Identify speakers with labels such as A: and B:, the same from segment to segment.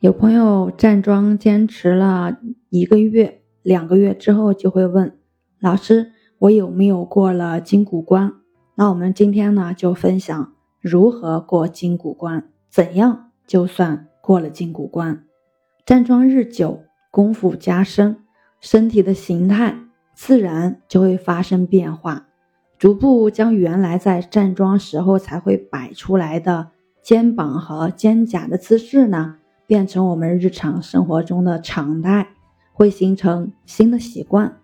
A: 有朋友站桩坚持了一个月、两个月之后，就会问老师：“我有没有过了筋骨关？”那我们今天呢，就分享如何过筋骨关，怎样就算过了筋骨关。站桩日久，功夫加深，身体的形态自然就会发生变化，逐步将原来在站桩时候才会摆出来的肩膀和肩胛的姿势呢。变成我们日常生活中的常态，会形成新的习惯。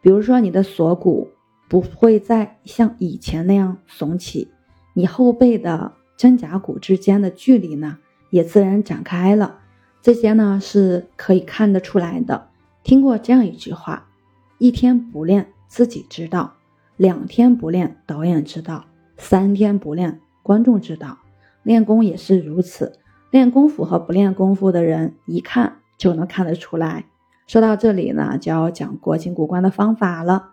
A: 比如说，你的锁骨不会再像以前那样耸起，你后背的肩胛骨之间的距离呢，也自然展开了。这些呢是可以看得出来的。听过这样一句话：一天不练自己知道，两天不练导演知道，三天不练观众知道。练功也是如此。练功夫和不练功夫的人，一看就能看得出来。说到这里呢，就要讲过筋骨关的方法了。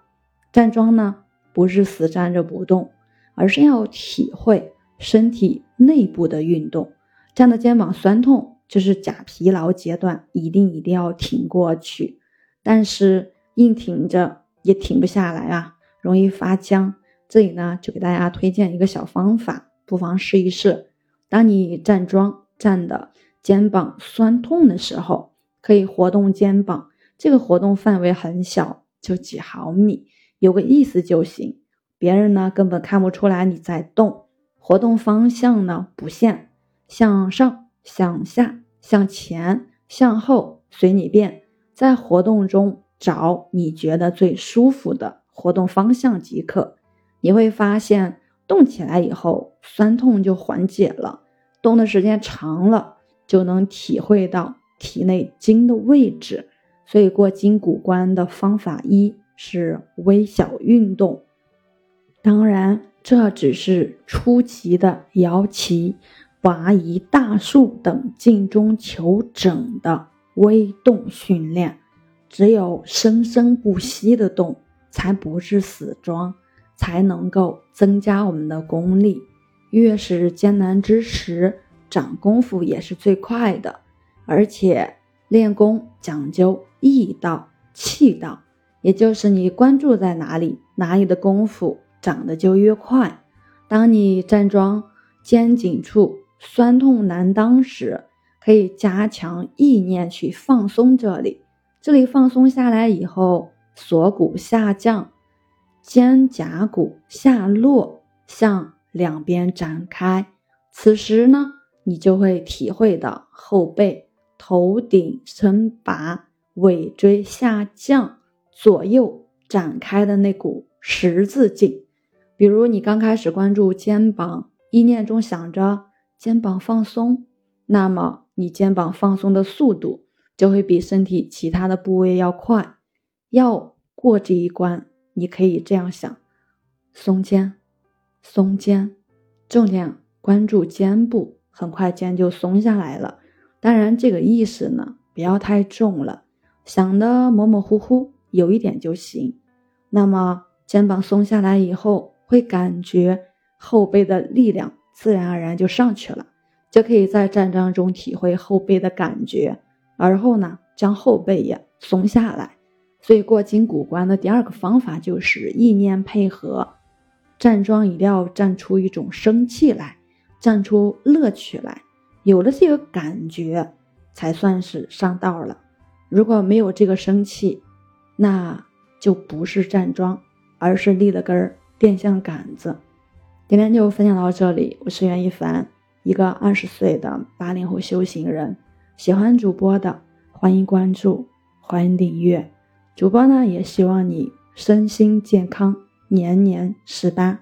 A: 站桩呢，不是死站着不动，而是要体会身体内部的运动。站的肩膀酸痛，就是假疲劳阶段，一定一定要挺过去。但是硬挺着也挺不下来啊，容易发僵。这里呢，就给大家推荐一个小方法，不妨试一试。当你站桩。站的肩膀酸痛的时候，可以活动肩膀，这个活动范围很小，就几毫米，有个意思就行。别人呢根本看不出来你在动。活动方向呢不限，向上、向下、向前、向后，随你便。在活动中找你觉得最舒服的活动方向即可。你会发现，动起来以后，酸痛就缓解了。动的时间长了，就能体会到体内筋的位置。所以过筋骨关的方法一是微小运动。当然，这只是初级的摇旗、拔移大树等静中求整的微动训练。只有生生不息的动，才不是死桩，才能够增加我们的功力。越是艰难之时，长功夫也是最快的。而且练功讲究意道、气道，也就是你关注在哪里，哪里的功夫长得就越快。当你站桩肩颈处酸痛难当时，可以加强意念去放松这里。这里放松下来以后，锁骨下降，肩胛骨下落，向。两边展开，此时呢，你就会体会到后背、头顶身拔、尾椎下降、左右展开的那股十字劲。比如你刚开始关注肩膀，意念中想着肩膀放松，那么你肩膀放松的速度就会比身体其他的部位要快。要过这一关，你可以这样想：松肩。松肩，重点关注肩部，很快肩就松下来了。当然，这个意识呢，不要太重了，想的模模糊糊，有一点就行。那么肩膀松下来以后，会感觉后背的力量自然而然就上去了，就可以在站桩中体会后背的感觉，而后呢，将后背也松下来。所以过筋骨关的第二个方法就是意念配合。站桩一定要站出一种生气来，站出乐趣来，有了这个感觉，才算是上道了。如果没有这个生气，那就不是站桩，而是立了根电线杆子。今天就分享到这里，我是袁一凡，一个二十岁的八零后修行人。喜欢主播的，欢迎关注，欢迎订阅。主播呢，也希望你身心健康。年年十八。